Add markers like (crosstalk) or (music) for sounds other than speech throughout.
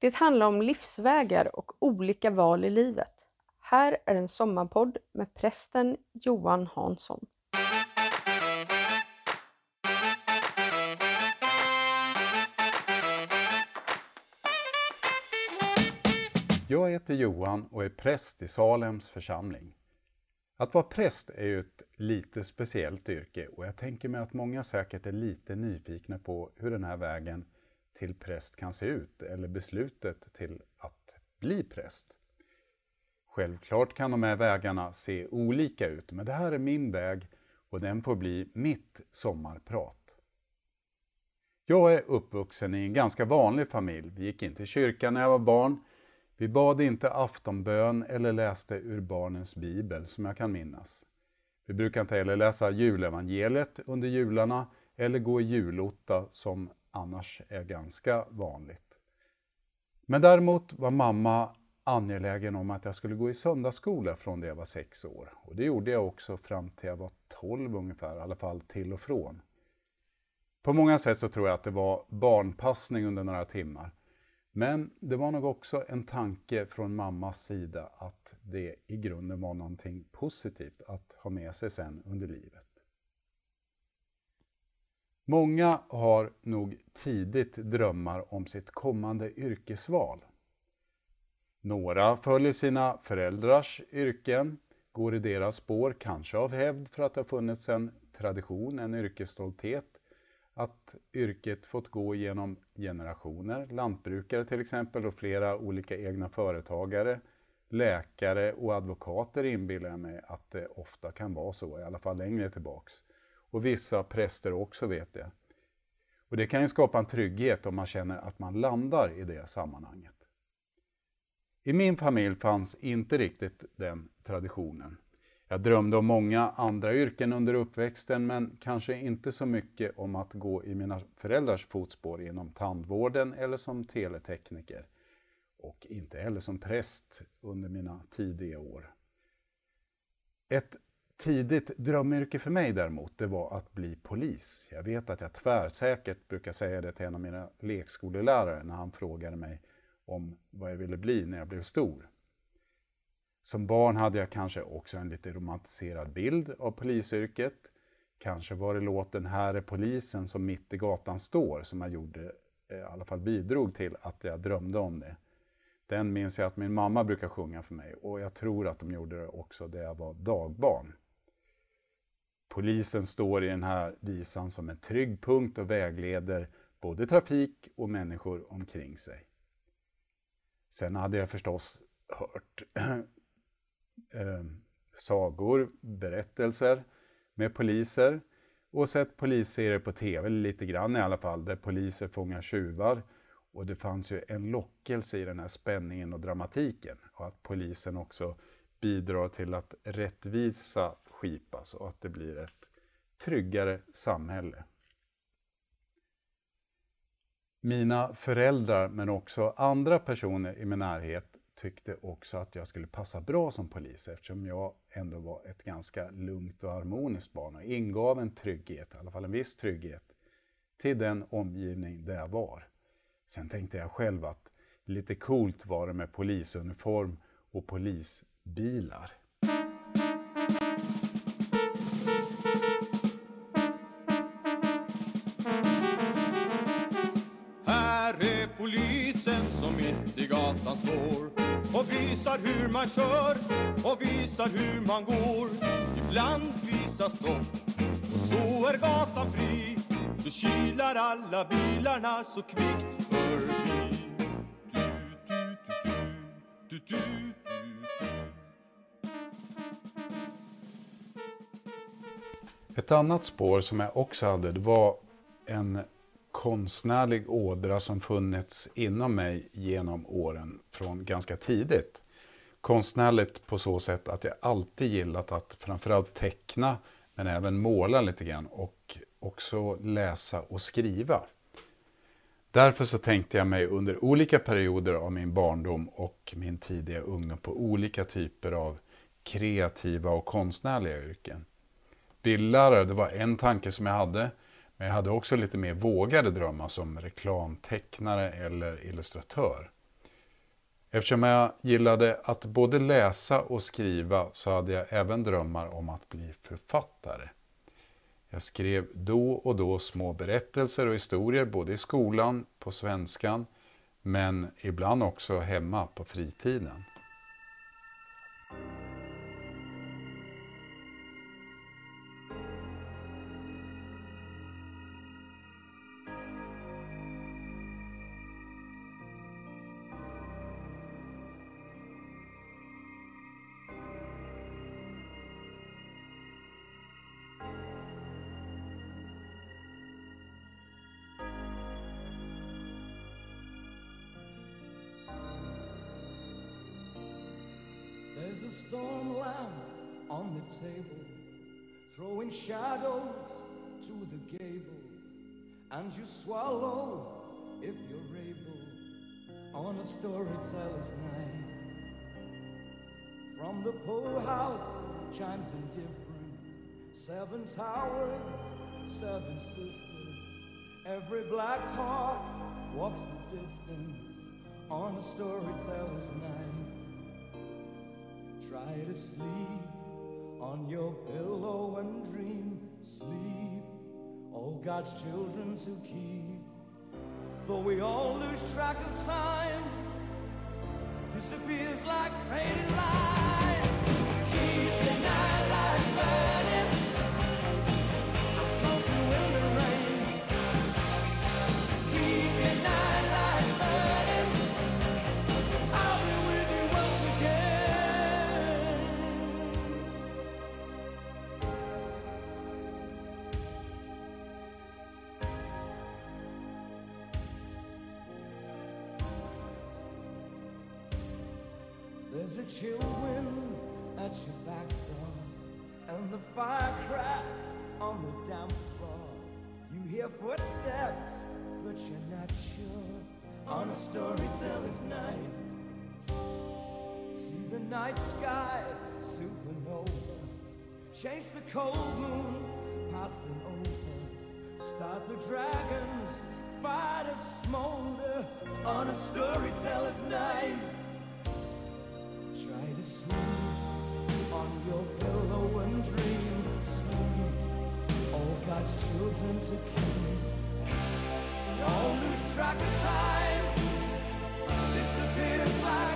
Det handlar om livsvägar och olika val i livet. Här är en sommarpodd med prästen Johan Hansson. Jag heter Johan och är präst i Salems församling. Att vara präst är ju ett lite speciellt yrke och jag tänker mig att många säkert är lite nyfikna på hur den här vägen till präst kan se ut, eller beslutet till att bli präst. Självklart kan de här vägarna se olika ut, men det här är min väg och den får bli mitt sommarprat. Jag är uppvuxen i en ganska vanlig familj. Vi gick inte i kyrkan när jag var barn. Vi bad inte aftonbön eller läste ur barnens bibel som jag kan minnas. Vi brukar inte heller läsa julevangeliet under jularna eller gå i julotta som annars är ganska vanligt. Men däremot var mamma angelägen om att jag skulle gå i söndagsskola från det jag var sex år. Och det gjorde jag också fram till jag var tolv ungefär, i alla fall till och från. På många sätt så tror jag att det var barnpassning under några timmar. Men det var nog också en tanke från mammas sida att det i grunden var någonting positivt att ha med sig sen under livet. Många har nog tidigt drömmar om sitt kommande yrkesval. Några följer sina föräldrars yrken, går i deras spår, kanske av hävd för att det har funnits en tradition, en yrkesstolthet, att yrket fått gå genom generationer. Lantbrukare till exempel och flera olika egna företagare, läkare och advokater inbillar jag mig att det ofta kan vara så, i alla fall längre tillbaks. Och vissa präster också vet det. Och det kan ju skapa en trygghet om man känner att man landar i det sammanhanget. I min familj fanns inte riktigt den traditionen. Jag drömde om många andra yrken under uppväxten men kanske inte så mycket om att gå i mina föräldrars fotspår inom tandvården eller som teletekniker. Och inte heller som präst under mina tidiga år. Ett tidigt drömyrke för mig däremot, det var att bli polis. Jag vet att jag tvärsäkert brukar säga det till en av mina lekskolelärare när han frågade mig om vad jag ville bli när jag blev stor. Som barn hade jag kanske också en lite romantiserad bild av polisyrket. Kanske var det låten Här är polisen som mitt i gatan står som jag gjorde, eh, i alla fall bidrog till att jag drömde om det. Den minns jag att min mamma brukar sjunga för mig och jag tror att de gjorde det också där jag var dagbarn. Polisen står i den här visan som en trygg punkt och vägleder både trafik och människor omkring sig. Sen hade jag förstås hört (clears throat) eh, sagor, berättelser med poliser och sett polisserier på tv, lite grann i alla fall, där poliser fångar tjuvar. Och det fanns ju en lockelse i den här spänningen och dramatiken. Och att polisen också bidrar till att rättvisa skipas alltså, och att det blir ett tryggare samhälle. Mina föräldrar, men också andra personer i min närhet, tyckte också att jag skulle passa bra som polis eftersom jag ändå var ett ganska lugnt och harmoniskt barn och ingav en trygghet, i alla fall en viss trygghet, till den omgivning där jag var. Sen tänkte jag själv att lite coolt var det med polisuniform och polisbilar. I gatan står och visar hur man kör och visar hur man går. Ibland visas stopp och så är gatan fri. Då kylar alla bilarna så kvickt förbi. Du, du, du, du, du, Ett annat spår som jag också hade, det var en konstnärlig ådra som funnits inom mig genom åren från ganska tidigt. Konstnärligt på så sätt att jag alltid gillat att framförallt teckna men även måla lite grann och också läsa och skriva. Därför så tänkte jag mig under olika perioder av min barndom och min tidiga ungdom på olika typer av kreativa och konstnärliga yrken. Bildlärare, det var en tanke som jag hade. Men jag hade också lite mer vågade drömmar som reklamtecknare eller illustratör. Eftersom jag gillade att både läsa och skriva så hade jag även drömmar om att bli författare. Jag skrev då och då små berättelser och historier både i skolan, på svenskan, men ibland också hemma på fritiden. And you swallow if you're able on a storyteller's night. From the Poe house chimes indifferent, seven towers, seven sisters. Every black heart walks the distance on a storyteller's night. Try to sleep on your pillow and dream. Sleep, all God's children to keep. Though we all lose track of time, disappears like faded lights. Chase the cold moon passing over, start the dragons, fight a smolder. On a storyteller's night. Try to sleep on your pillow and dream. Sleep, all God's children to keep. All lose track of time. Disappears like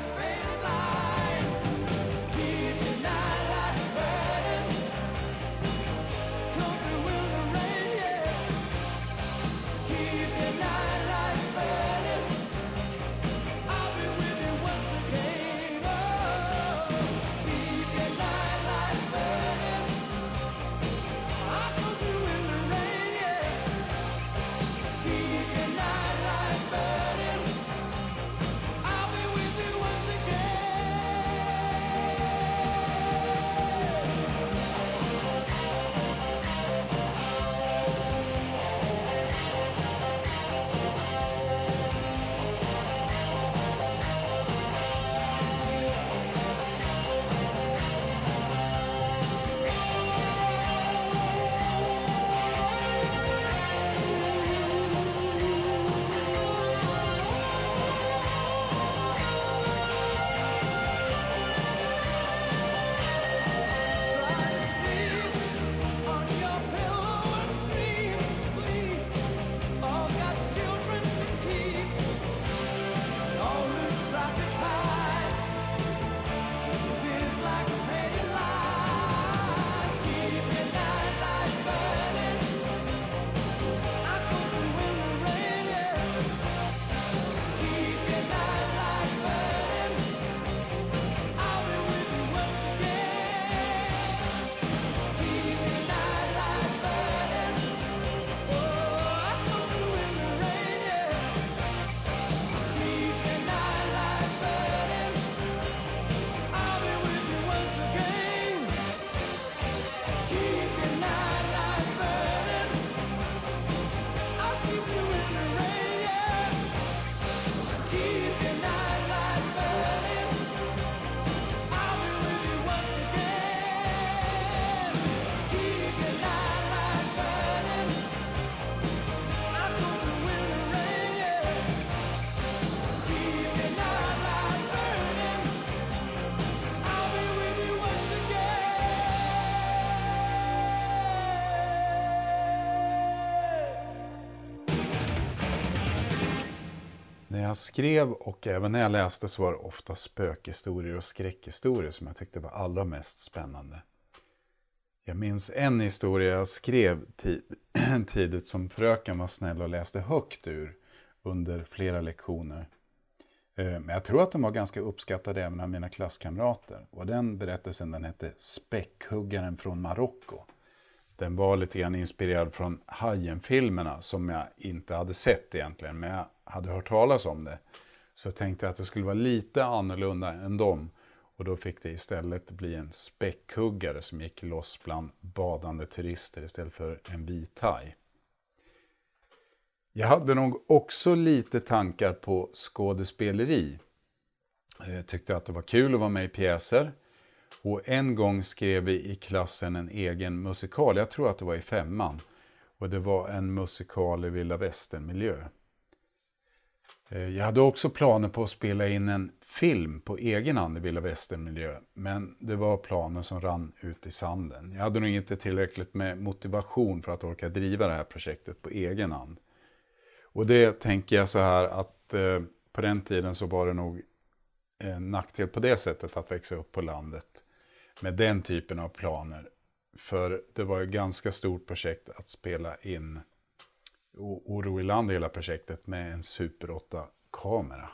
jag skrev och även när jag läste så var det ofta spökhistorier och skräckhistorier som jag tyckte var allra mest spännande. Jag minns en historia jag skrev tid, (clears throat) tidigt som fröken var snäll och läste högt ur under flera lektioner. Eh, men jag tror att den var ganska uppskattad även av mina klasskamrater. Och den berättelsen den hette Späckhuggaren från Marocko. Den var lite grann inspirerad från Hajen-filmerna som jag inte hade sett egentligen, men jag hade hört talas om det. Så jag tänkte att det skulle vara lite annorlunda än dem. Och då fick det istället bli en späckhuggare som gick loss bland badande turister istället för en vit haj. Jag hade nog också lite tankar på skådespeleri. Jag tyckte att det var kul att vara med i pjäser. Och en gång skrev vi i klassen en egen musikal, jag tror att det var i femman. Och det var en musikal i vilda västern-miljö. Eh, jag hade också planer på att spela in en film på egen hand i vilda västern-miljö. Men det var planer som rann ut i sanden. Jag hade nog inte tillräckligt med motivation för att orka driva det här projektet på egen hand. Och det tänker jag så här att eh, på den tiden så var det nog en nackdel på det sättet att växa upp på landet med den typen av planer. För det var ett ganska stort projekt att spela in Oro i land hela projektet med en Super 8-kamera.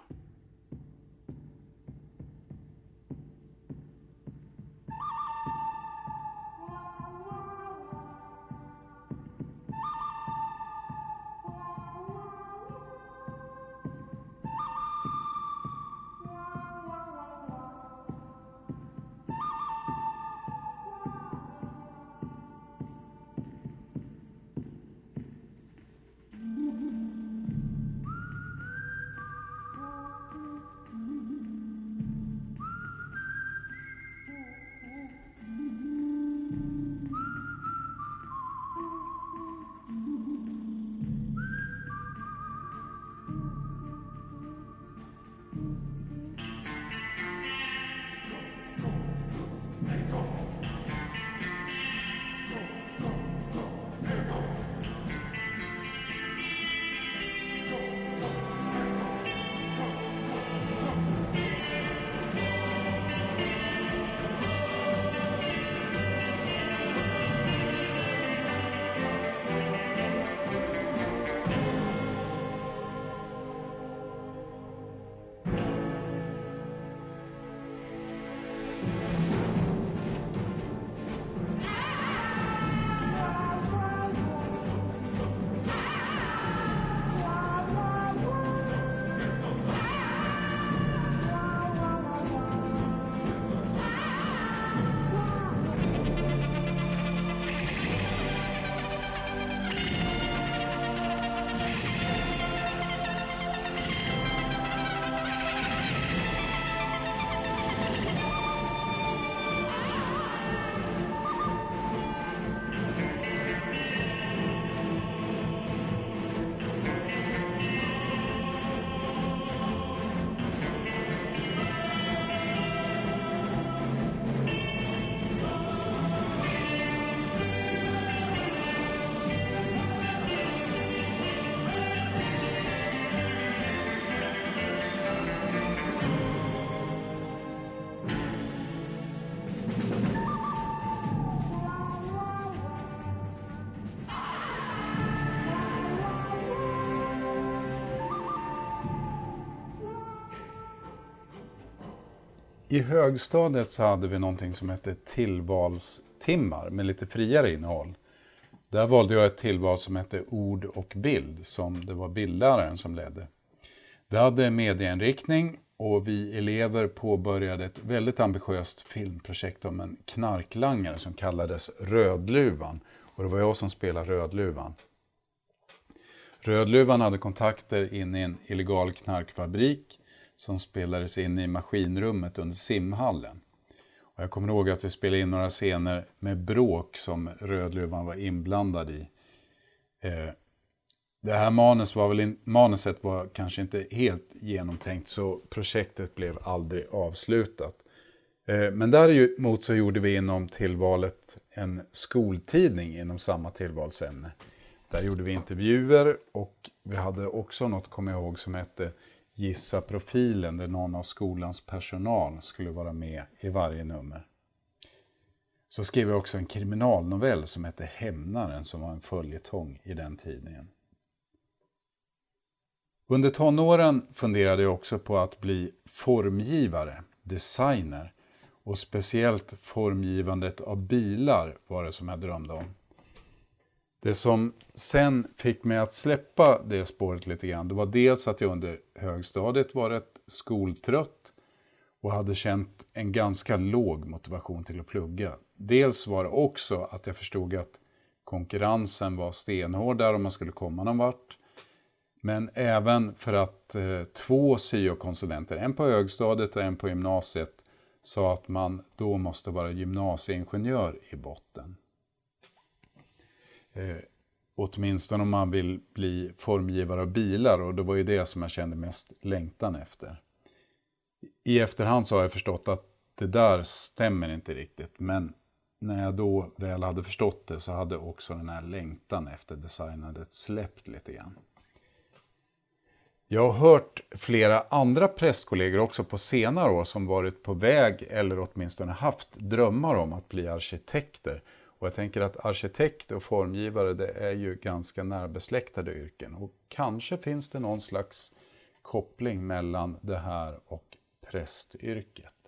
I högstadiet så hade vi någonting som hette tillvalstimmar med lite friare innehåll. Där valde jag ett tillval som hette ord och bild som det var bildläraren som ledde. Det hade medieinriktning och vi elever påbörjade ett väldigt ambitiöst filmprojekt om en knarklangare som kallades Rödluvan. Och det var jag som spelade Rödluvan. Rödluvan hade kontakter in i en illegal knarkfabrik som spelades in i maskinrummet under simhallen. Och jag kommer ihåg att vi spelade in några scener med bråk som Rödluvan var inblandad i. Eh, det här manus var väl in, manuset var kanske inte helt genomtänkt så projektet blev aldrig avslutat. Eh, men däremot så gjorde vi inom tillvalet en skoltidning inom samma tillvalsämne. Där gjorde vi intervjuer och vi hade också något, kommer jag ihåg, som hette Gissa profilen där någon av skolans personal skulle vara med i varje nummer. Så skrev jag också en kriminalnovell som hette Hämnaren som var en följetong i den tidningen. Under tonåren funderade jag också på att bli formgivare, designer och speciellt formgivandet av bilar var det som jag drömde om. Det som sen fick mig att släppa det spåret lite grann, det var dels att jag under högstadiet var rätt skoltrött och hade känt en ganska låg motivation till att plugga. Dels var det också att jag förstod att konkurrensen var stenhård där om man skulle komma någon vart. Men även för att eh, två syokonsulenter, en på högstadiet och en på gymnasiet, sa att man då måste vara gymnasieingenjör i botten. Eh, åtminstone om man vill bli formgivare av bilar och det var ju det som jag kände mest längtan efter. I efterhand så har jag förstått att det där stämmer inte riktigt men när jag då väl hade förstått det så hade också den här längtan efter designandet släppt lite grann. Jag har hört flera andra prästkollegor också på senare år som varit på väg eller åtminstone haft drömmar om att bli arkitekter. Och jag tänker att arkitekt och formgivare det är ju ganska närbesläktade yrken. Och kanske finns det någon slags koppling mellan det här och prästyrket.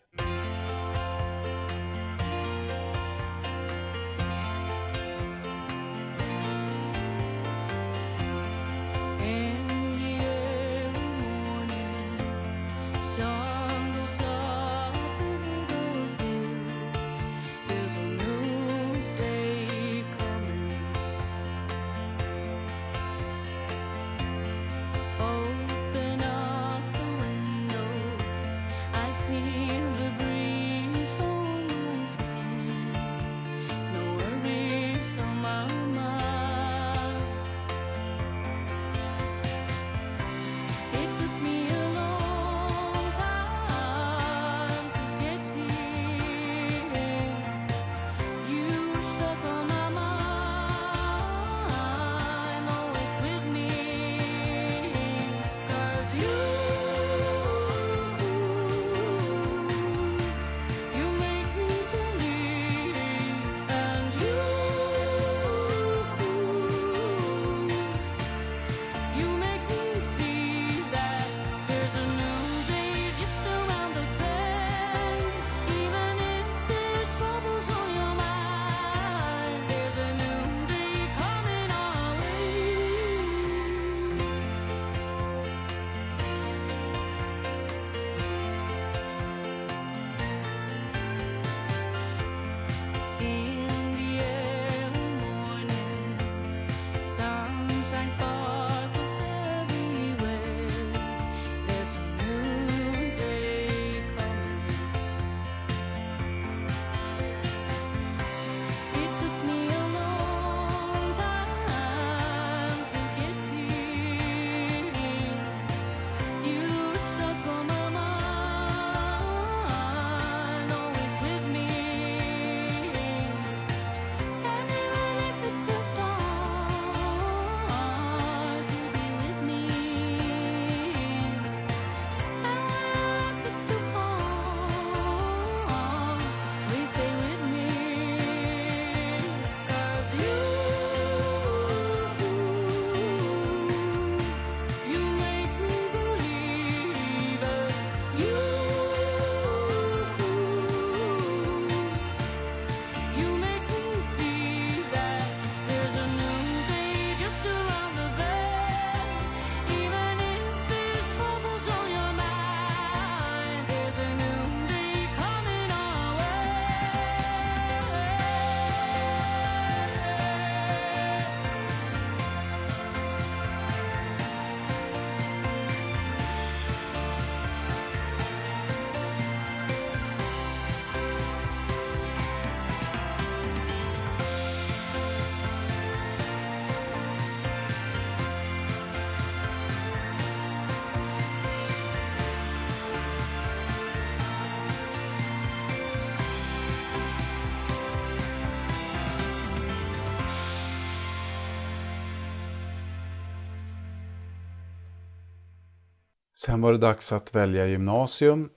Sen var det dags att välja gymnasium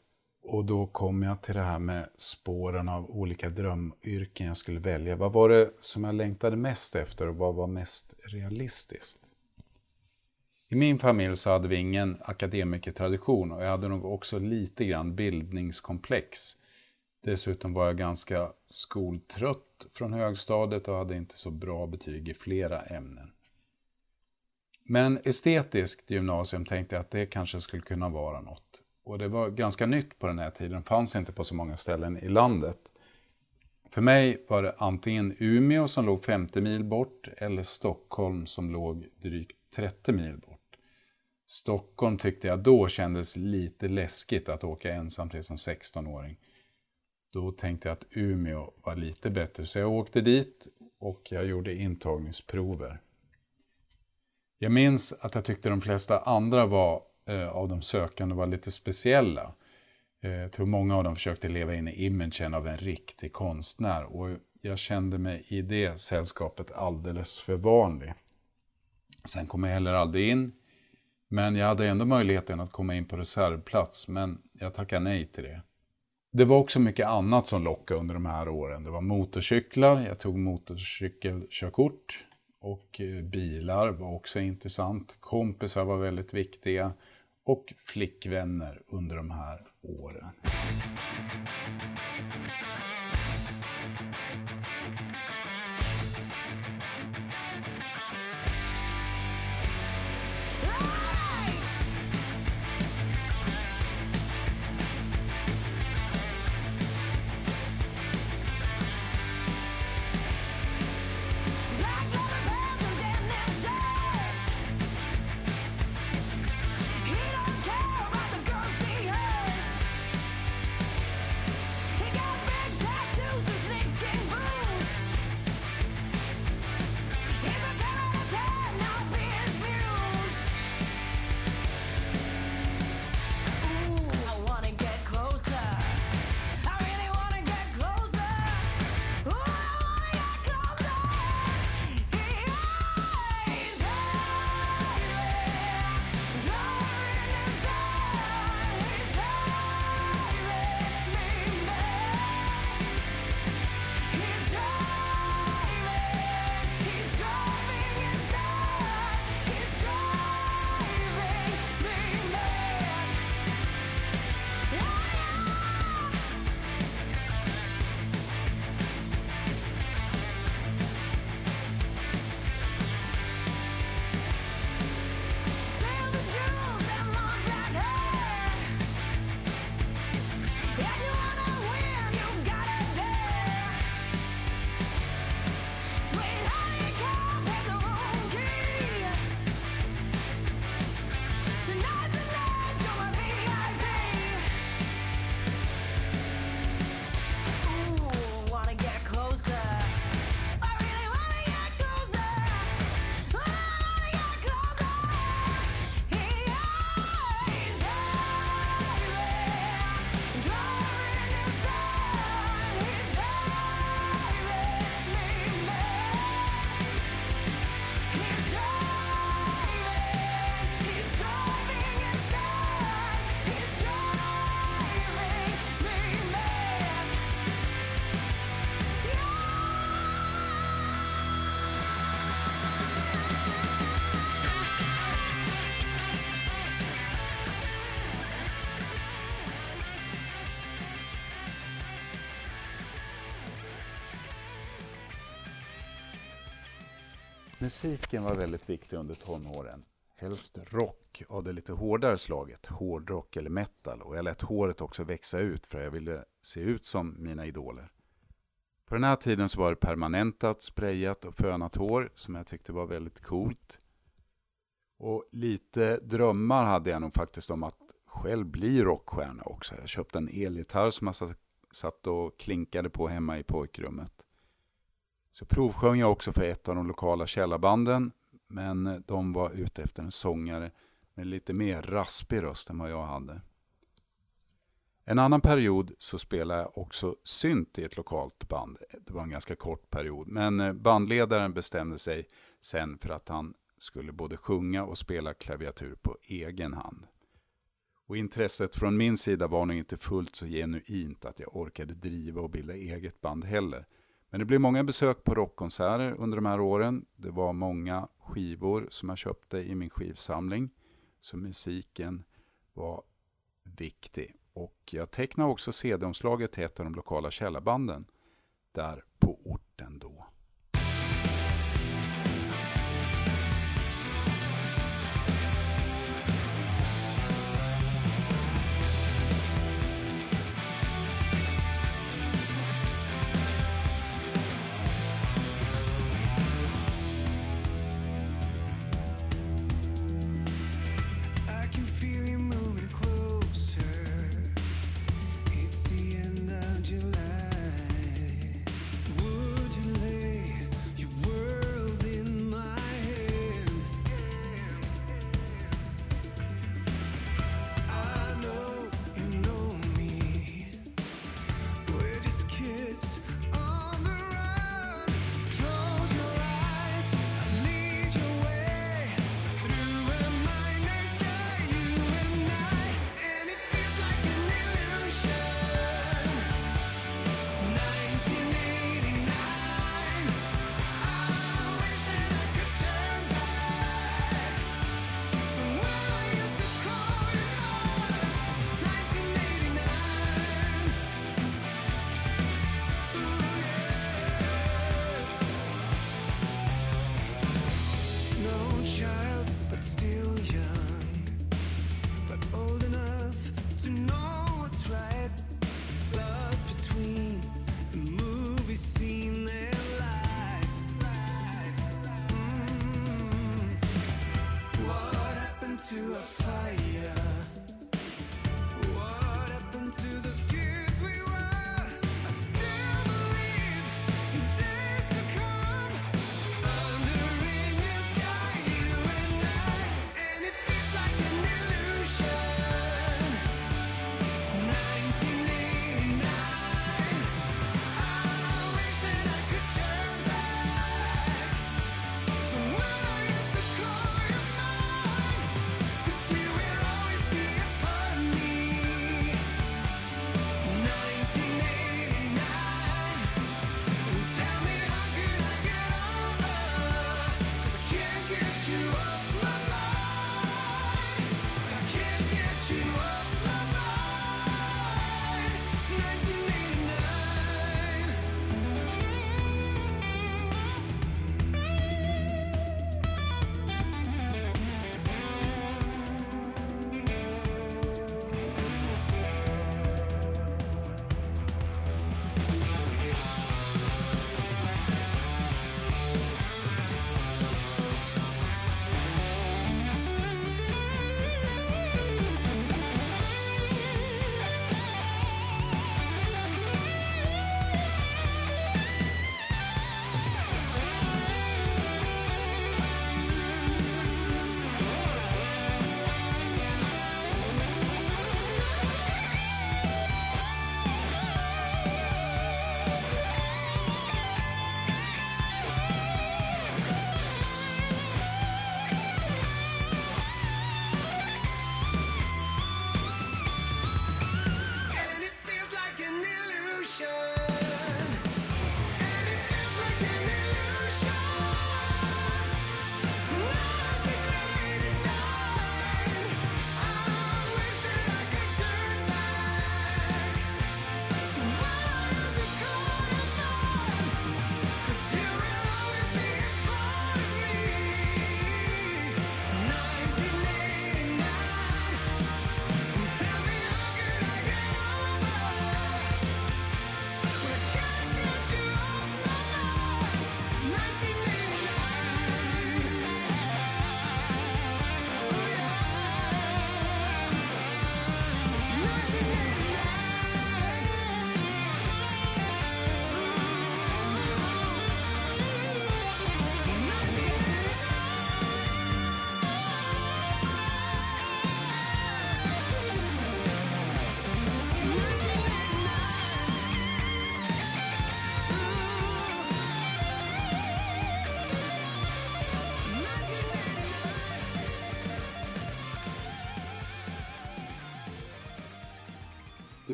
och då kom jag till det här med spåren av olika drömyrken jag skulle välja. Vad var det som jag längtade mest efter och vad var mest realistiskt? I min familj så hade vi ingen akademikertradition och jag hade nog också lite grann bildningskomplex. Dessutom var jag ganska skoltrött från högstadiet och hade inte så bra betyg i flera ämnen. Men estetiskt gymnasium tänkte jag att det kanske skulle kunna vara något. Och det var ganska nytt på den här tiden, fanns inte på så många ställen i landet. För mig var det antingen Umeå som låg 50 mil bort eller Stockholm som låg drygt 30 mil bort. Stockholm tyckte jag då kändes lite läskigt att åka ensam till som 16-åring. Då tänkte jag att Umeå var lite bättre, så jag åkte dit och jag gjorde intagningsprover. Jag minns att jag tyckte de flesta andra var, eh, av de sökande var lite speciella. Eh, jag tror många av dem försökte leva in i imagen av en riktig konstnär och jag kände mig i det sällskapet alldeles för vanlig. Sen kom jag heller aldrig in, men jag hade ändå möjligheten att komma in på reservplats, men jag tackade nej till det. Det var också mycket annat som lockade under de här åren. Det var motorcyklar, jag tog motorcykelkörkort och eh, bilar var också intressant. Kompisar var väldigt viktiga och flickvänner under de här åren. Musiken var väldigt viktig under tonåren. Helst rock av det lite hårdare slaget, hårdrock eller metal. Och jag lät håret också växa ut för jag ville se ut som mina idoler. På den här tiden så var det permanentat, sprayat och fönat hår som jag tyckte var väldigt coolt. Och lite drömmar hade jag nog faktiskt om att själv bli rockstjärna också. Jag köpte en elgitarr som jag satt- satt och klinkade på hemma i pojkrummet. Så provsjöng jag också för ett av de lokala källarbanden, men de var ute efter en sångare med lite mer raspig röst än vad jag hade. En annan period så spelade jag också synt i ett lokalt band. Det var en ganska kort period, men eh, bandledaren bestämde sig sen för att han skulle både sjunga och spela klaviatur på egen hand. Och intresset från min sida var nog inte fullt så genuint att jag orkade driva och bilda eget band heller. Men det blev många besök på rockkonserter under de här åren. Det var många skivor som jag köpte i min skivsamling. Så musiken var viktig. Och jag tecknade också CD-omslaget till ett av de lokala källarbanden där på orten då.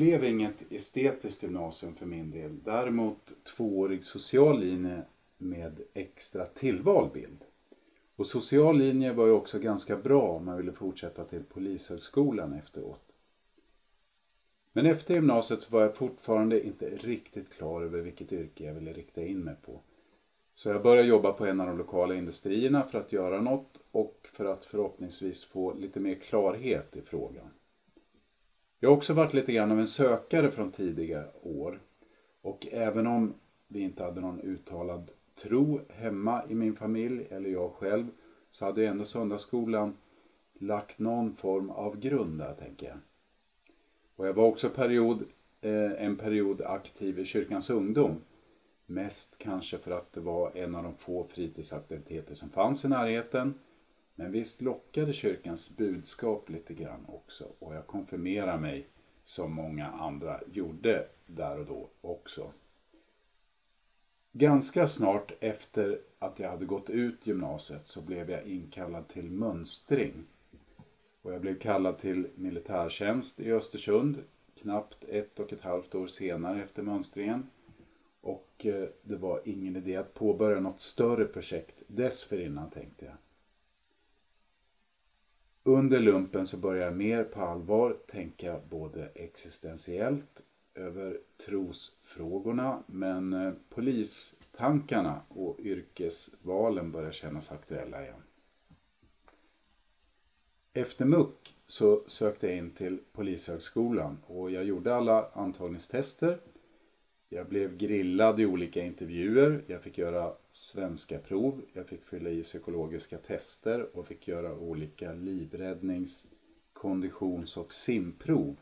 Blev inget estetiskt gymnasium för min del. Däremot tvåårig social linje med extra tillvalbild. Och social linje var ju också ganska bra om man ville fortsätta till Polishögskolan efteråt. Men efter gymnasiet var jag fortfarande inte riktigt klar över vilket yrke jag ville rikta in mig på. Så jag började jobba på en av de lokala industrierna för att göra något och för att förhoppningsvis få lite mer klarhet i frågan. Jag har också varit lite grann av en sökare från tidiga år. Och även om vi inte hade någon uttalad tro hemma i min familj eller jag själv så hade ändå söndagsskolan lagt någon form av grund där tänker jag. Och jag var också period, eh, en period aktiv i kyrkans ungdom. Mest kanske för att det var en av de få fritidsaktiviteter som fanns i närheten. Men visst lockade kyrkans budskap lite grann också och jag konfirmerade mig som många andra gjorde där och då också. Ganska snart efter att jag hade gått ut gymnasiet så blev jag inkallad till mönstring. Och jag blev kallad till militärtjänst i Östersund knappt ett och ett halvt år senare efter mönstringen. Och eh, det var ingen idé att påbörja något större projekt dessförinnan tänkte jag. Under lumpen så började jag mer på allvar tänka både existentiellt över trosfrågorna men eh, polistankarna och yrkesvalen började kännas aktuella igen. Efter muck så sökte jag in till Polishögskolan och jag gjorde alla antagningstester. Jag blev grillad i olika intervjuer. Jag fick göra svenska prov. Jag fick fylla i psykologiska tester och fick göra olika livräddnings-, konditions och simprov.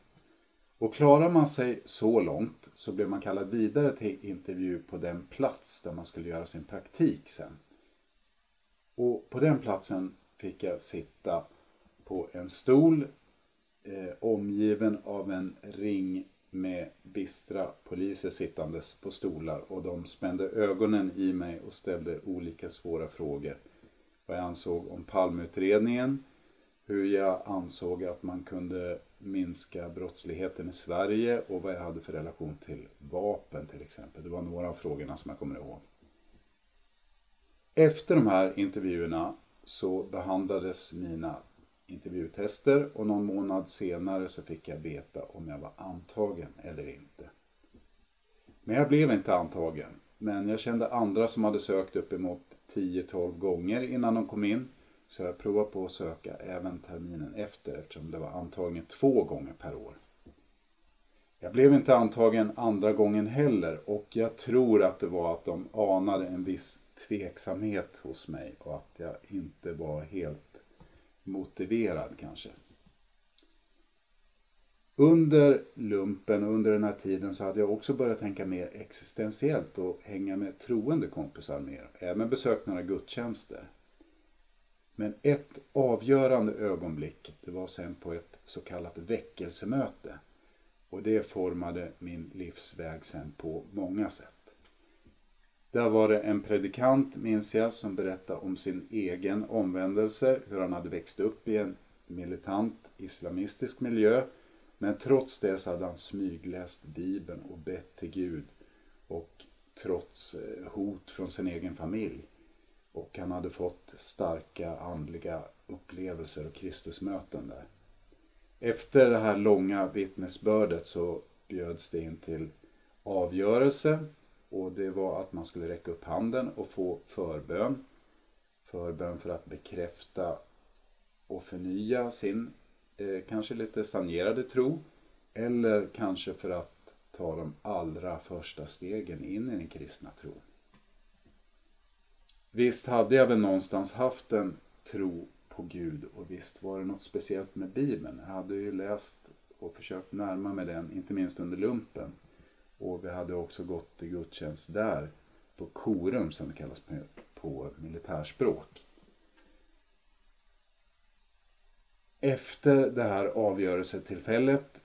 Och klarar man sig så långt så blev man kallad vidare till intervju på den plats där man skulle göra sin praktik sen. Och på den platsen fick jag sitta på en stol eh, omgiven av en ring med bistra poliser sittandes på stolar och de spände ögonen i mig och ställde olika svåra frågor. Vad jag ansåg om palmutredningen, hur jag ansåg att man kunde minska brottsligheten i Sverige och vad jag hade för relation till vapen till exempel. Det var några av frågorna som jag kommer ihåg. Efter de här intervjuerna så behandlades mina intervjutester och någon månad senare så fick jag veta om jag var antagen eller inte. Men jag blev inte antagen. Men jag kände andra som hade sökt uppemot 10-12 gånger innan de kom in. Så jag provade på att söka även terminen efter eftersom det var antagen två gånger per år. Jag blev inte antagen andra gången heller och jag tror att det var att de anade en viss tveksamhet hos mig och att jag inte var helt motiverad kanske. Under lumpen och under den här tiden så hade jag också börjat tänka mer existentiellt och hänga med troende kompisar mer. Även besökt några gudstjänster. Men ett avgörande ögonblick, det var sen på ett så kallat väckelsemöte. Och det formade min livsväg sen på många sätt. Där var det en predikant, minns jag, som berättade om sin egen omvändelse, hur han hade växt upp i en militant islamistisk miljö. Men trots det så hade han smygläst Bibeln och bett till Gud. Och trots eh, hot från sin egen familj. Och han hade fått starka andliga upplevelser och Kristusmöten där. Efter det här långa vittnesbördet så bjöds det in till avgörelse och det var att man skulle räcka upp handen och få förbön. Förbön för att bekräfta och förnya sin eh, kanske lite stagnerade tro. Eller kanske för att ta de allra första stegen in i den kristna tron. Visst hade jag väl någonstans haft en tro på Gud och visst var det något speciellt med Bibeln. Jag hade ju läst och försökt närma mig den, inte minst under lumpen. Och vi hade också gått i gudstjänst där på korum som det kallas på, på militärspråk. Efter det här avgörelsetillfället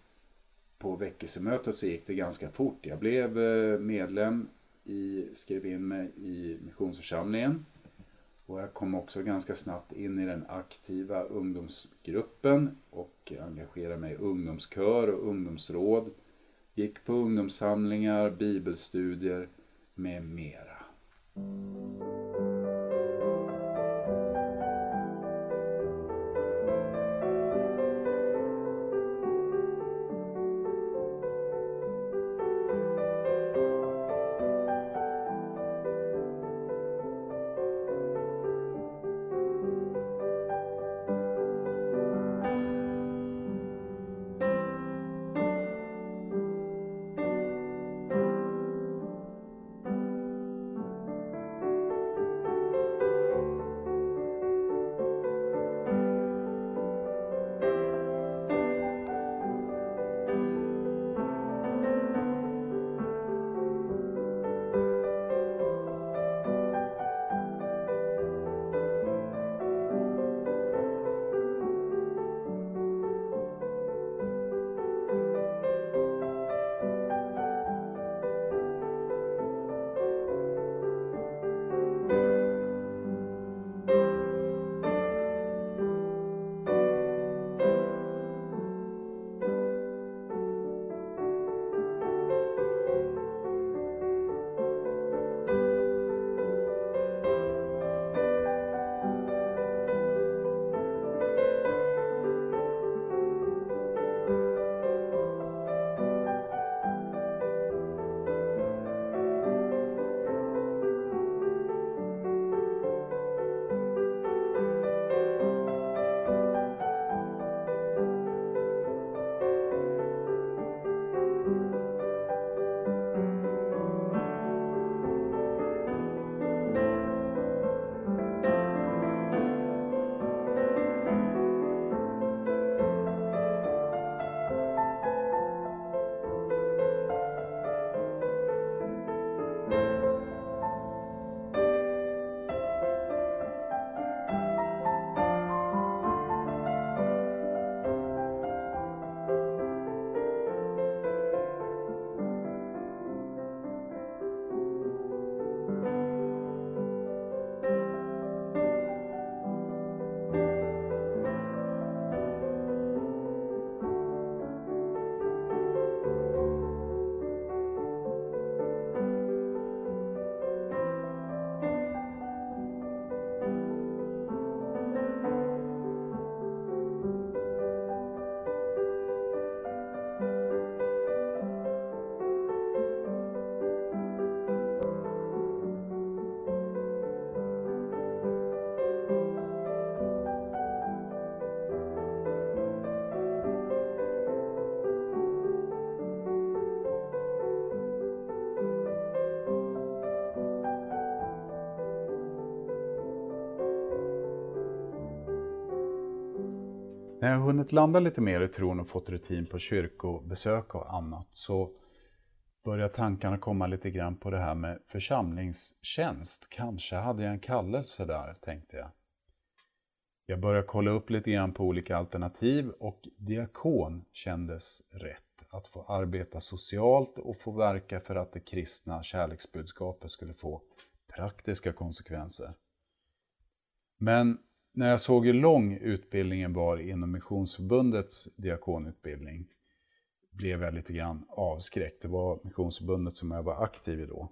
på väckelsemötet så gick det ganska fort. Jag blev eh, medlem i, skrev in mig i missionsförsamlingen. Och jag kom också ganska snabbt in i den aktiva ungdomsgruppen och engagerade mig i ungdomskör och ungdomsråd. Gick på ungdomssamlingar, bibelstudier med mera. Hunnit landa lite mer i tron och fått rutin på kyrkobesök och annat så börjar tankarna komma lite grann på det här med församlingstjänst. Kanske hade jag en kallelse där, tänkte jag. Jag började kolla upp lite grann på olika alternativ och diakon kändes rätt. Att få arbeta socialt och få verka för att det kristna kärleksbudskapet skulle få praktiska konsekvenser. Men när jag såg hur lång utbildningen var inom Missionsförbundets diakonutbildning blev jag lite grann avskräckt. Det var Missionsförbundet som jag var aktiv i då.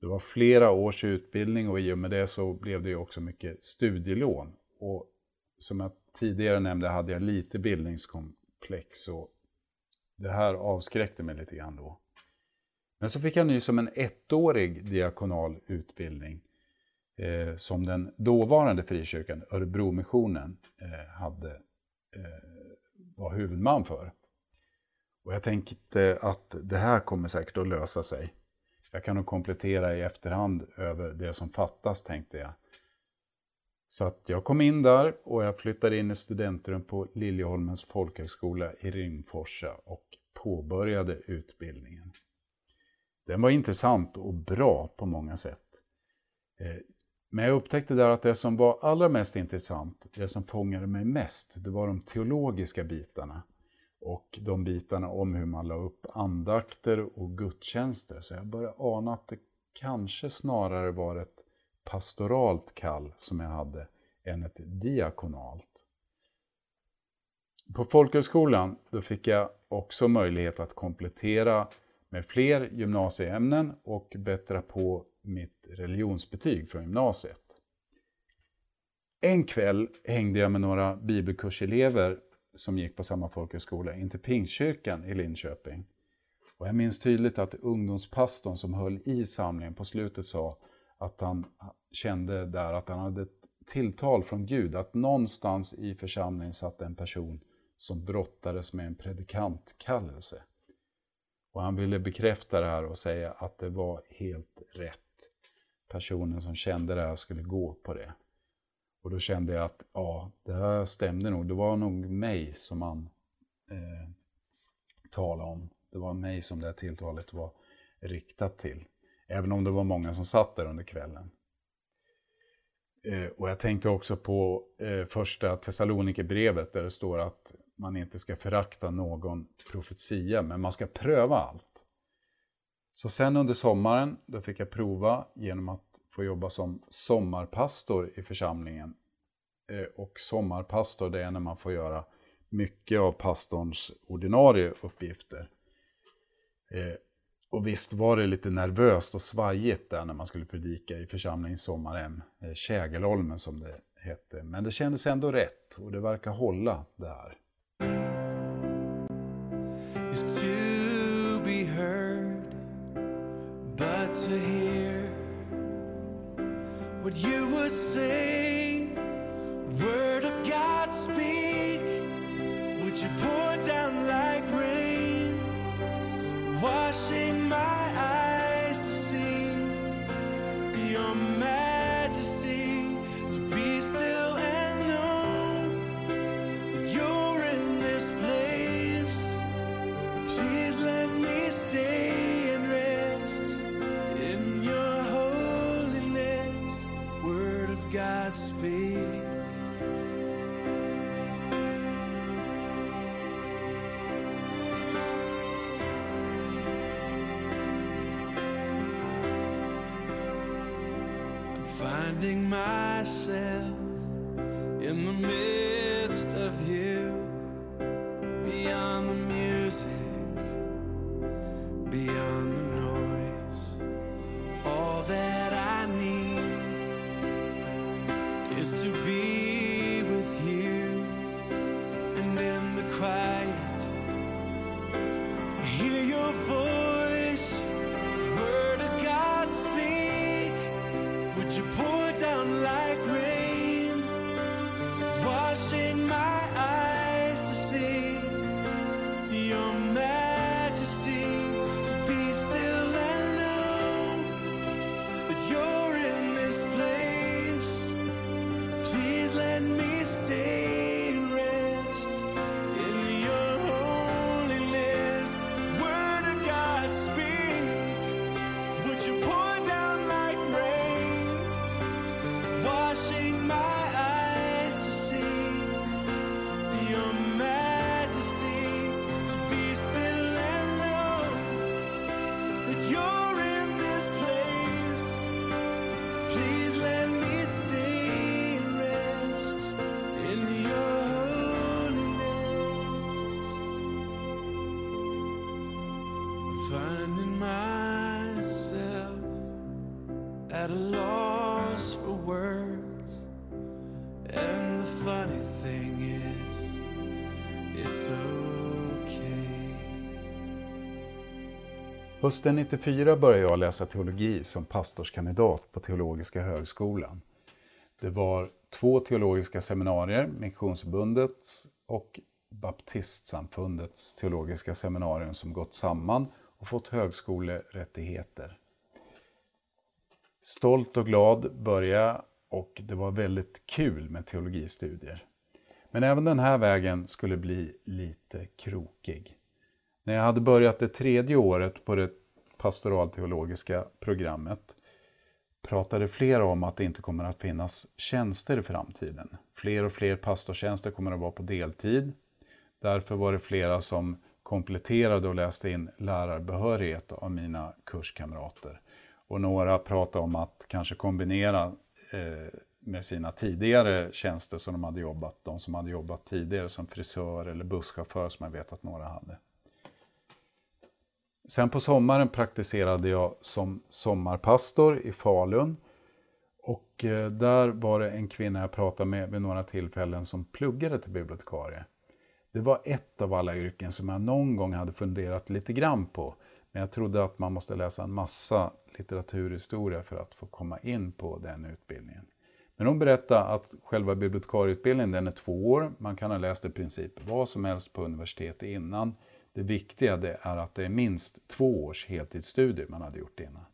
Det var flera års utbildning och i och med det så blev det ju också mycket studielån. Och som jag tidigare nämnde hade jag lite bildningskomplex och det här avskräckte mig lite grann då. Men så fick jag ny som en ettårig diakonal utbildning eh, som den dåvarande frikyrkan, Örebromissionen, eh, hade, eh, var huvudman för. Och jag tänkte att det här kommer säkert att lösa sig. Jag kan nog komplettera i efterhand över det som fattas, tänkte jag. Så att jag kom in där och jag flyttade in i studentrum på Liljeholmens folkhögskola i Rimforsa och påbörjade utbildningen. Den var intressant och bra på många sätt. Eh, men jag upptäckte där att det som var allra mest intressant, det som fångade mig mest, det var de teologiska bitarna. Och de bitarna om hur man la upp andakter och gudstjänster. Så jag började ana att det kanske snarare var ett pastoralt kall som jag hade än ett diakonalt. På folkhögskolan då fick jag också möjlighet att komplettera med fler gymnasieämnen och bättra på mitt religionsbetyg från gymnasiet. En kväll hängde jag med några bibelkurselever som gick på samma folkhögskola in till Pingstkyrkan i Linköping. Och jag minns tydligt att ungdomspastorn som höll i samlingen på slutet sa att han kände där att han hade ett tilltal från Gud, att någonstans i församlingen satt en person som brottades med en predikantkallelse. Och han ville bekräfta det här och säga att det var helt rätt. Personen som kände det här skulle gå på det. Och då kände jag att ja, det här stämde nog. Det var nog mig som man eh, talade om. Det var mig som det här tilltalet var riktat till. Även om det var många som satt där under kvällen. Eh, och jag tänkte också på eh, första Thessalonikerbrevet där det står att man inte ska förakta någon profetia, men man ska pröva allt. Så sen under sommaren, då fick jag prova genom att få jobba som sommarpastor i församlingen. Eh, och sommarpastor, det är när man får göra mycket av pastorns ordinarie uppgifter. Eh, och visst var det lite nervöst och svajigt där när man skulle predika i församlingens sommarhem, eh, Kägelholmen som det hette. Men det kändes ändå rätt och det verkar hålla där. här. To hear what you would say. Finding myself in the midst Hösten 94 började jag läsa teologi som pastorskandidat på Teologiska högskolan. Det var två teologiska seminarier, Missionsförbundets och Baptistsamfundets teologiska seminarium som gått samman och fått högskolerättigheter. Stolt och glad började jag och det var väldigt kul med teologistudier. Men även den här vägen skulle bli lite krokig. När jag hade börjat det tredje året på det pastoralteologiska programmet pratade flera om att det inte kommer att finnas tjänster i framtiden. Fler och fler pastortjänster kommer att vara på deltid. Därför var det flera som kompletterade och läste in lärarbehörighet av mina kurskamrater. Och några pratade om att kanske kombinera eh, med sina tidigare tjänster som de hade jobbat, de som hade jobbat tidigare som frisör eller busschaufför som jag vet att några hade. Sen på sommaren praktiserade jag som sommarpastor i Falun. Och eh, där var det en kvinna jag pratade med vid några tillfällen som pluggade till bibliotekarie. Det var ett av alla yrken som jag någon gång hade funderat lite grann på. Men jag trodde att man måste läsa en massa litteraturhistoria för att få komma in på den utbildningen. Men hon berättade att själva bibliotekarieutbildningen den är två år. Man kan ha läst i princip vad som helst på universitetet innan. Det viktiga det är att det är minst två års heltidsstudier man hade gjort innan.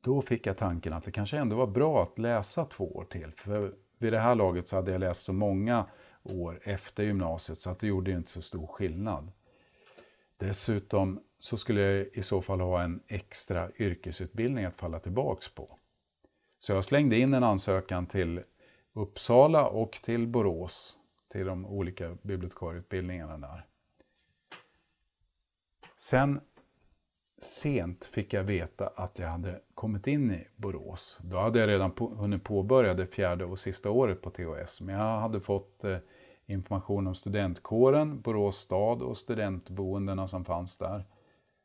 Då fick jag tanken att det kanske ändå var bra att läsa två år till. För vid det här laget så hade jag läst så många år efter gymnasiet så att det gjorde ju inte så stor skillnad. Dessutom så skulle jag i så fall ha en extra yrkesutbildning att falla tillbaks på. Så jag slängde in en ansökan till Uppsala och till Borås, till de olika bibliotekarieutbildningarna där. Sen sent fick jag veta att jag hade kommit in i Borås. Då hade jag redan på, hunnit påbörja det fjärde och sista året på THS. Men jag hade fått eh, information om studentkåren, Borås stad och studentboendena som fanns där.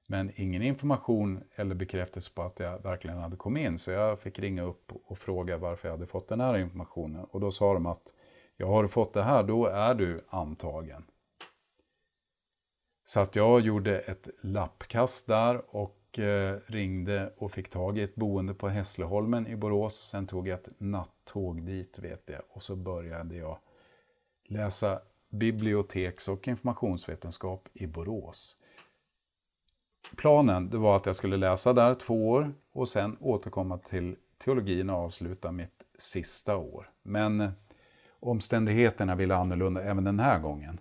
Men ingen information eller bekräftelse på att jag verkligen hade kommit in. Så jag fick ringa upp och fråga varför jag hade fått den här informationen. Och då sa de att jag har du fått det här, då är du antagen. Så att jag gjorde ett lappkast där och eh, ringde och fick tag i ett boende på Hässleholmen i Borås. Sen tog jag ett nattåg dit vet jag och så började jag läsa biblioteks och informationsvetenskap i Borås. Planen det var att jag skulle läsa där två år och sen återkomma till teologin och avsluta mitt sista år. Men eh, omständigheterna ville annorlunda även den här gången.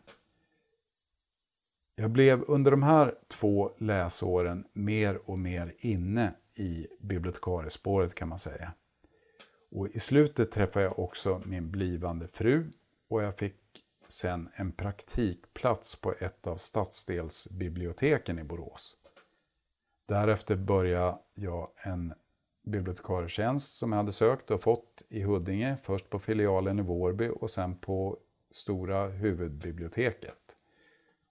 Jag blev under de här två läsåren mer och mer inne i bibliotekariespåret kan man säga. Och I slutet träffade jag också min blivande fru och jag fick sen en praktikplats på ett av stadsdelsbiblioteken i Borås. Därefter började jag en bibliotekarietjänst som jag hade sökt och fått i Huddinge, först på filialen i Vårby och sen på stora huvudbiblioteket.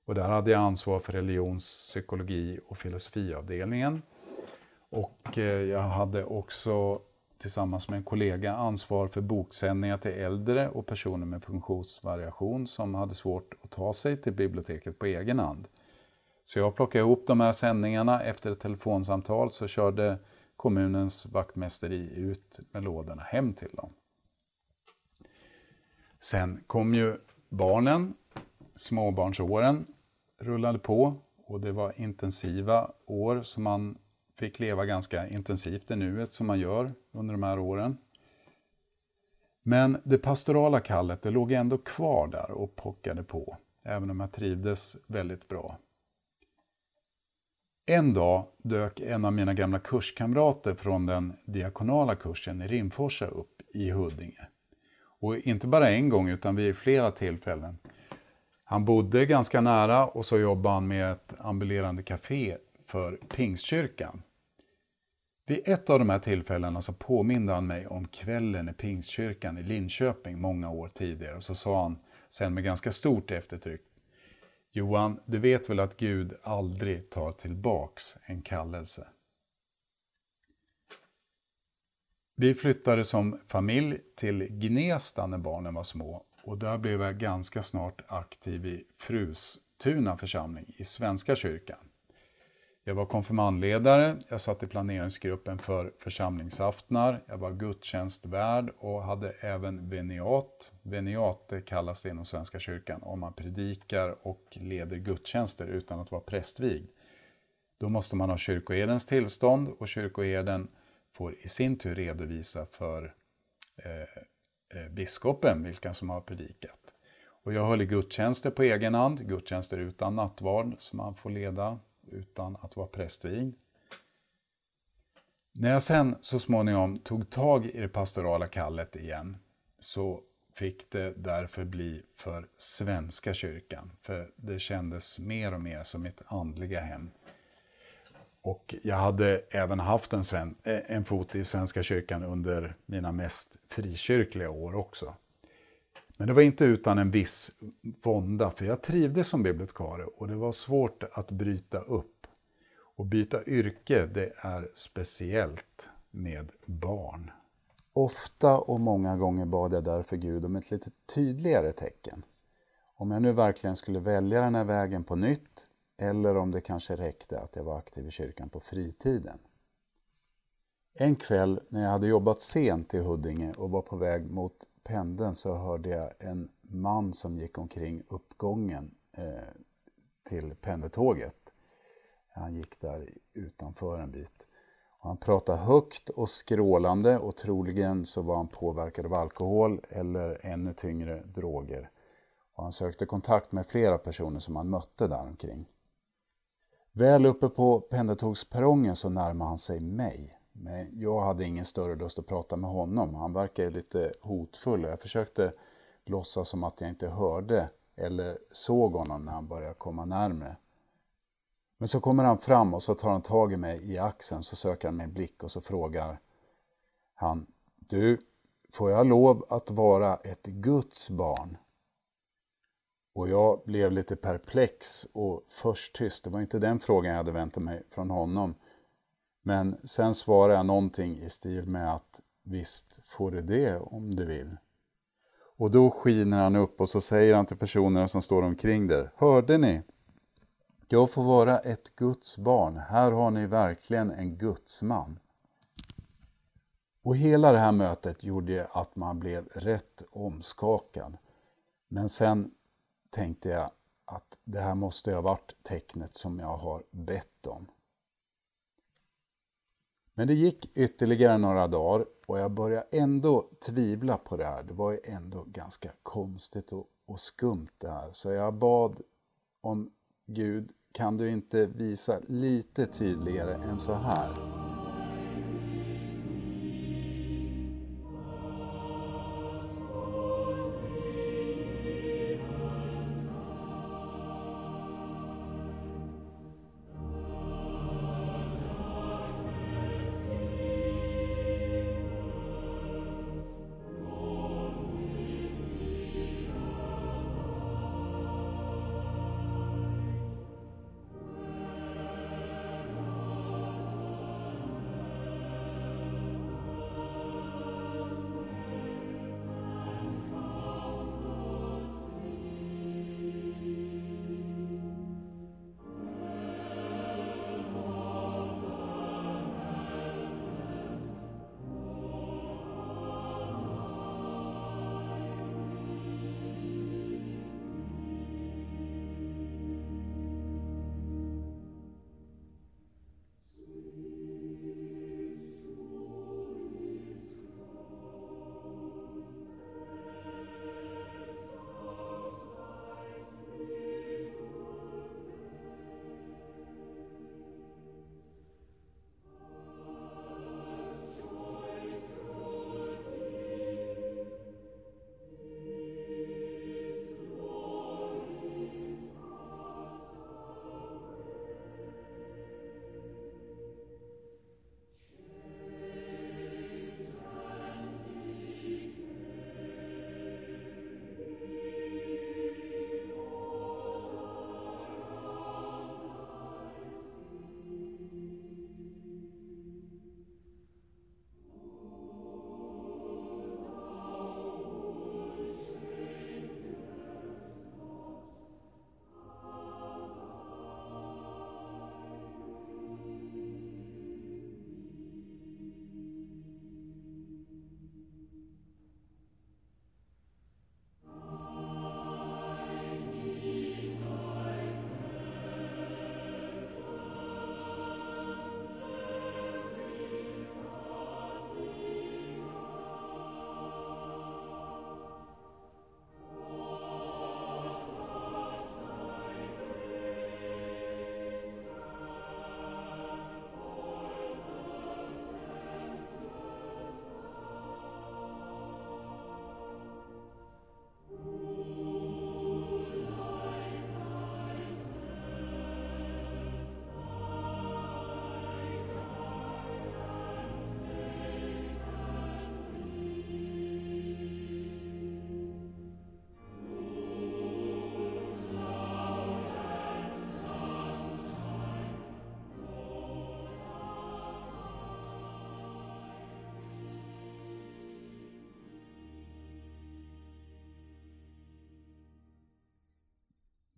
Och där hade jag ansvar för religions-, psykologi och filosofiavdelningen. Och eh, jag hade också tillsammans med en kollega ansvar för boksändningar till äldre och personer med funktionsvariation som hade svårt att ta sig till biblioteket på egen hand. Så jag plockade ihop de här sändningarna. Efter ett telefonsamtal så körde kommunens vaktmästeri ut med lådorna hem till dem. Sen kom ju barnen, småbarnsåren rullade på och det var intensiva år som man fick leva ganska intensivt i nuet som man gör under de här åren. Men det pastorala kallet det låg ändå kvar där och pockade på, även om jag trivdes väldigt bra. En dag dök en av mina gamla kurskamrater från den diakonala kursen i Rimforsa upp i Huddinge. Och inte bara en gång utan vid flera tillfällen. Han bodde ganska nära och så jobbade han med ett ambulerande café för Pingstkyrkan. Vid ett av de här tillfällena så påminde han mig om kvällen i Pingstkyrkan i Linköping många år tidigare. Och så sa han sen med ganska stort eftertryck. Johan, du vet väl att Gud aldrig tar tillbaks en kallelse? Vi flyttade som familj till Gnesta när barnen var små och där blev jag ganska snart aktiv i Frustuna församling i Svenska kyrkan. Jag var konfirmandledare, jag satt i planeringsgruppen för församlingsaftnar, jag var gudstjänstvärd och hade även veniat. Veniat kallas det inom Svenska kyrkan om man predikar och leder gudstjänster utan att vara prästvigd. Då måste man ha kyrkoherdens tillstånd och kyrkoherden får i sin tur redovisa för eh, eh, Eh, biskopen vilka som har predikat. Och jag höll i gudstjänster på egen hand, gudstjänster utan nattvard som man får leda utan att vara prästvigd. När jag sen så småningom tog tag i det pastorala kallet igen så fick det därför bli för Svenska kyrkan. För det kändes mer och mer som mitt andliga hem. Och jag hade även haft en, sven, eh, en fot i Svenska kyrkan under mina mest frikyrkliga år också. Men det var inte utan en viss vånda, för jag trivdes som bibliotekarie och det var svårt att bryta upp. Och byta yrke, det är speciellt med barn. Ofta och många gånger bad jag därför Gud om ett lite tydligare tecken. Om jag nu verkligen skulle välja den här vägen på nytt eller om det kanske räckte att jag var aktiv i kyrkan på fritiden. En kväll när jag hade jobbat sent i Huddinge och var på väg mot pendeln så hörde jag en man som gick omkring uppgången eh, till pendeltåget. Han gick där utanför en bit. Och han pratade högt och skrålande och troligen så var han påverkad av alkohol eller ännu tyngre droger. Och han sökte kontakt med flera personer som han mötte där omkring. Väl uppe på pendeltågsperrongen så närmade han sig mig. Men jag hade ingen större lust att prata med honom. Han verkade lite hotfull och jag försökte låtsas som att jag inte hörde eller såg honom när han började komma närmre. Men så kommer han fram och så tar han tag i mig i axeln, så söker han min blick och så frågar han Du, får jag lov att vara ett Guds barn? Och jag blev lite perplex och först tyst. Det var inte den frågan jag hade väntat mig från honom. Men sen svarade jag någonting i stil med att visst får du det om du vill. Och då skiner han upp och så säger han till personerna som står omkring där. Hörde ni? Jag får vara ett Guds barn. Här har ni verkligen en gudsman. Och hela det här mötet gjorde att man blev rätt omskakad. Men sen tänkte jag att det här måste ha varit tecknet som jag har bett om. Men det gick ytterligare några dagar och jag började ändå tvivla på det här. Det var ju ändå ganska konstigt och, och skumt det här. Så jag bad om Gud, kan du inte visa lite tydligare än så här?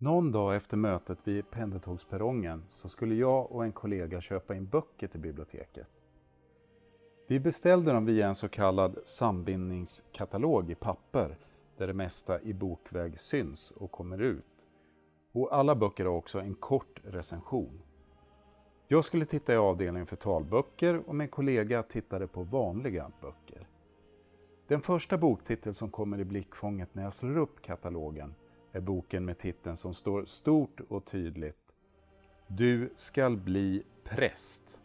Någon dag efter mötet vid pendeltågsperrongen så skulle jag och en kollega köpa in böcker till biblioteket. Vi beställde dem via en så kallad sambindningskatalog i papper där det mesta i bokväg syns och kommer ut. Och alla böcker har också en kort recension. Jag skulle titta i avdelningen för talböcker och min kollega tittade på vanliga böcker. Den första boktitel som kommer i blickfånget när jag slår upp katalogen är boken med titeln som står stort och tydligt Du skall bli präst.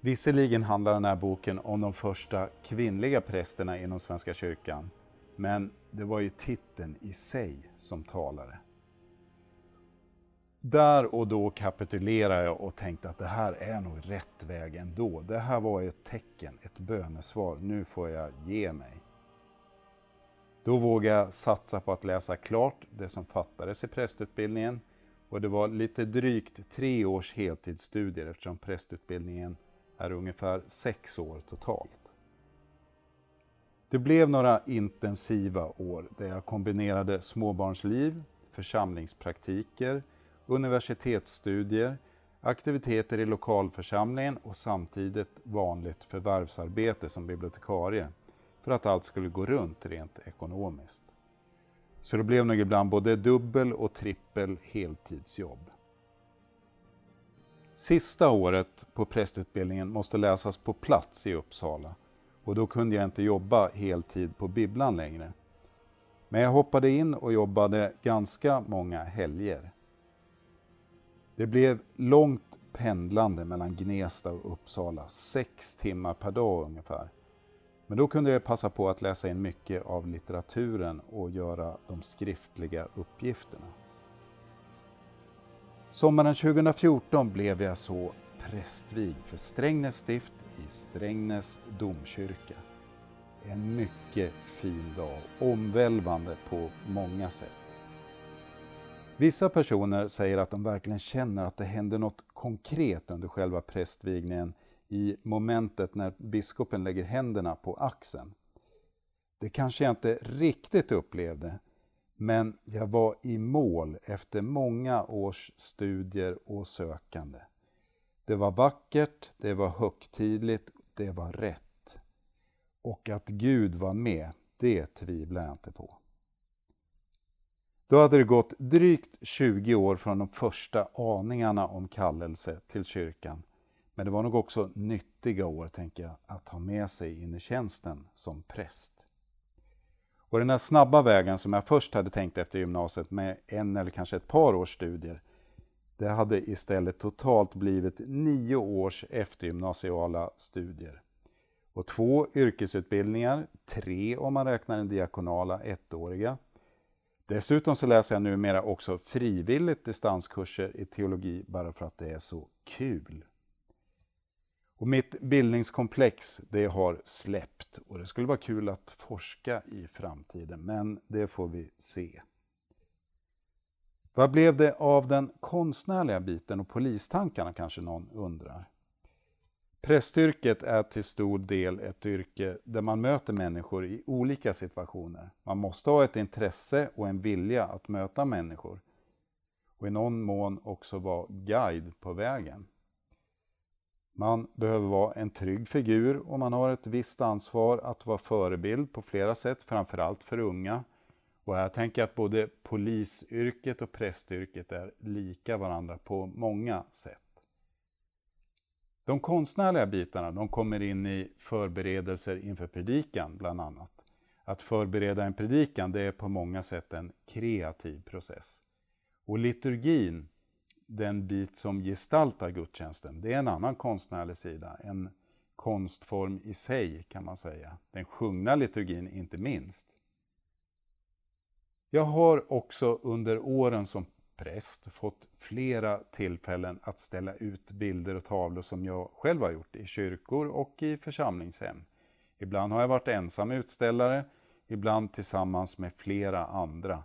Visserligen handlar den här boken om de första kvinnliga prästerna inom Svenska kyrkan, men det var ju titeln i sig som talade. Där och då kapitulerade jag och tänkte att det här är nog rätt väg ändå. Det här var ett tecken, ett bönesvar. Nu får jag ge mig. Då vågade jag satsa på att läsa klart det som fattades i prästutbildningen och det var lite drygt tre års heltidsstudier eftersom prästutbildningen är ungefär sex år totalt. Det blev några intensiva år där jag kombinerade småbarnsliv, församlingspraktiker, universitetsstudier, aktiviteter i lokalförsamlingen och samtidigt vanligt förvärvsarbete som bibliotekarie för att allt skulle gå runt rent ekonomiskt. Så det blev nog ibland både dubbel och trippel heltidsjobb. Sista året på prästutbildningen måste läsas på plats i Uppsala och då kunde jag inte jobba heltid på bibblan längre. Men jag hoppade in och jobbade ganska många helger. Det blev långt pendlande mellan Gnesta och Uppsala, sex timmar per dag ungefär. Men då kunde jag passa på att läsa in mycket av litteraturen och göra de skriftliga uppgifterna. Sommaren 2014 blev jag så prästvigd för Strängnäs stift i Strängnäs domkyrka. En mycket fin dag, omvälvande på många sätt. Vissa personer säger att de verkligen känner att det händer något konkret under själva prästvigningen i momentet när biskopen lägger händerna på axeln. Det kanske jag inte riktigt upplevde, men jag var i mål efter många års studier och sökande. Det var vackert, det var högtidligt, det var rätt. Och att Gud var med, det tvivlar jag inte på. Då hade det gått drygt 20 år från de första aningarna om kallelse till kyrkan. Men det var nog också nyttiga år, tänker jag, att ha med sig in i tjänsten som präst. Och den här snabba vägen som jag först hade tänkt efter gymnasiet med en eller kanske ett par års studier, det hade istället totalt blivit nio års eftergymnasiala studier. Och två yrkesutbildningar, tre om man räknar den diakonala ettåriga. Dessutom så läser jag numera också frivilligt distanskurser i teologi bara för att det är så kul. Och mitt bildningskomplex det har släppt och det skulle vara kul att forska i framtiden, men det får vi se. Vad blev det av den konstnärliga biten och polistankarna kanske någon undrar? Prästyrket är till stor del ett yrke där man möter människor i olika situationer. Man måste ha ett intresse och en vilja att möta människor och i någon mån också vara guide på vägen. Man behöver vara en trygg figur och man har ett visst ansvar att vara förebild på flera sätt, framförallt för unga. Och här tänker jag att både polisyrket och prästyrket är lika varandra på många sätt. De konstnärliga bitarna de kommer in i förberedelser inför predikan bland annat. Att förbereda en predikan det är på många sätt en kreativ process. Och liturgin den bit som gestaltar gudstjänsten, det är en annan konstnärlig sida, en konstform i sig kan man säga. Den sjungna liturgin inte minst. Jag har också under åren som präst fått flera tillfällen att ställa ut bilder och tavlor som jag själv har gjort i kyrkor och i församlingshem. Ibland har jag varit ensam utställare, ibland tillsammans med flera andra.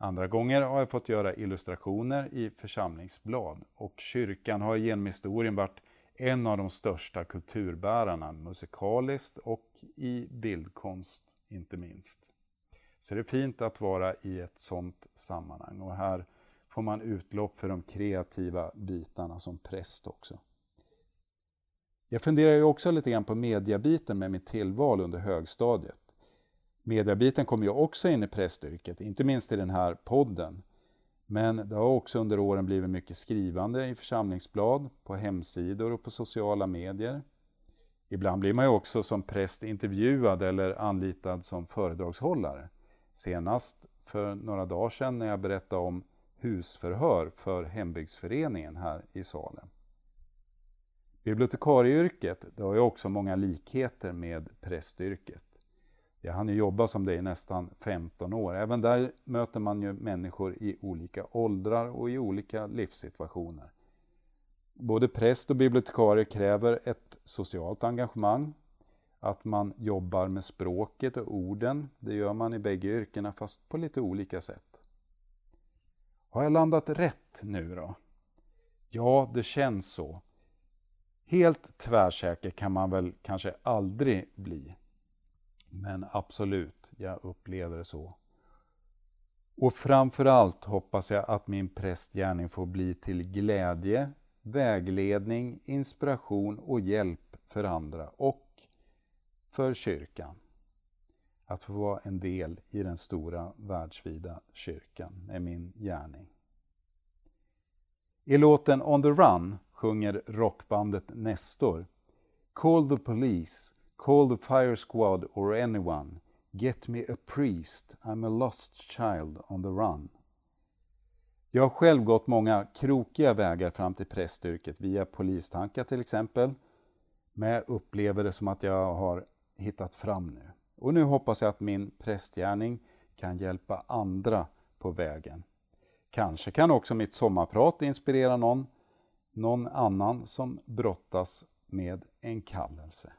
Andra gånger har jag fått göra illustrationer i församlingsblad och kyrkan har genom historien varit en av de största kulturbärarna musikaliskt och i bildkonst inte minst. Så det är fint att vara i ett sådant sammanhang och här får man utlopp för de kreativa bitarna som präst också. Jag funderar ju också lite grann på mediabiten med mitt tillval under högstadiet. Mediabiten kom ju också in i prästyrket, inte minst i den här podden. Men det har också under åren blivit mycket skrivande i församlingsblad, på hemsidor och på sociala medier. Ibland blir man ju också som präst intervjuad eller anlitad som föredragshållare. Senast för några dagar sedan när jag berättade om husförhör för hembygdsföreningen här i Salem. Bibliotekarieyrket det har ju också många likheter med prästyrket. Jag hann ju jobba som det i nästan 15 år. Även där möter man ju människor i olika åldrar och i olika livssituationer. Både präst och bibliotekarie kräver ett socialt engagemang. Att man jobbar med språket och orden. Det gör man i bägge yrkena fast på lite olika sätt. Har jag landat rätt nu då? Ja, det känns så. Helt tvärsäker kan man väl kanske aldrig bli. Men absolut, jag upplever det så. Och framförallt hoppas jag att min prästgärning får bli till glädje, vägledning, inspiration och hjälp för andra och för kyrkan. Att få vara en del i den stora världsvida kyrkan är min gärning. I låten On the Run sjunger rockbandet Nestor Call the police, call the fire squad or anyone Get me a priest, I'm a lost child on the run. Jag har själv gått många krokiga vägar fram till prästyrket via polistankar till exempel. Men jag upplever det som att jag har hittat fram nu. Och nu hoppas jag att min prästgärning kan hjälpa andra på vägen. Kanske kan också mitt sommarprat inspirera någon, någon annan som brottas med en kallelse.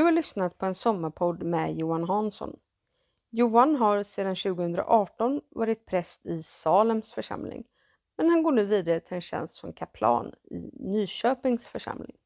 Du har lyssnat på en sommarpodd med Johan Hansson. Johan har sedan 2018 varit präst i Salems församling, men han går nu vidare till en tjänst som kaplan i Nyköpings församling.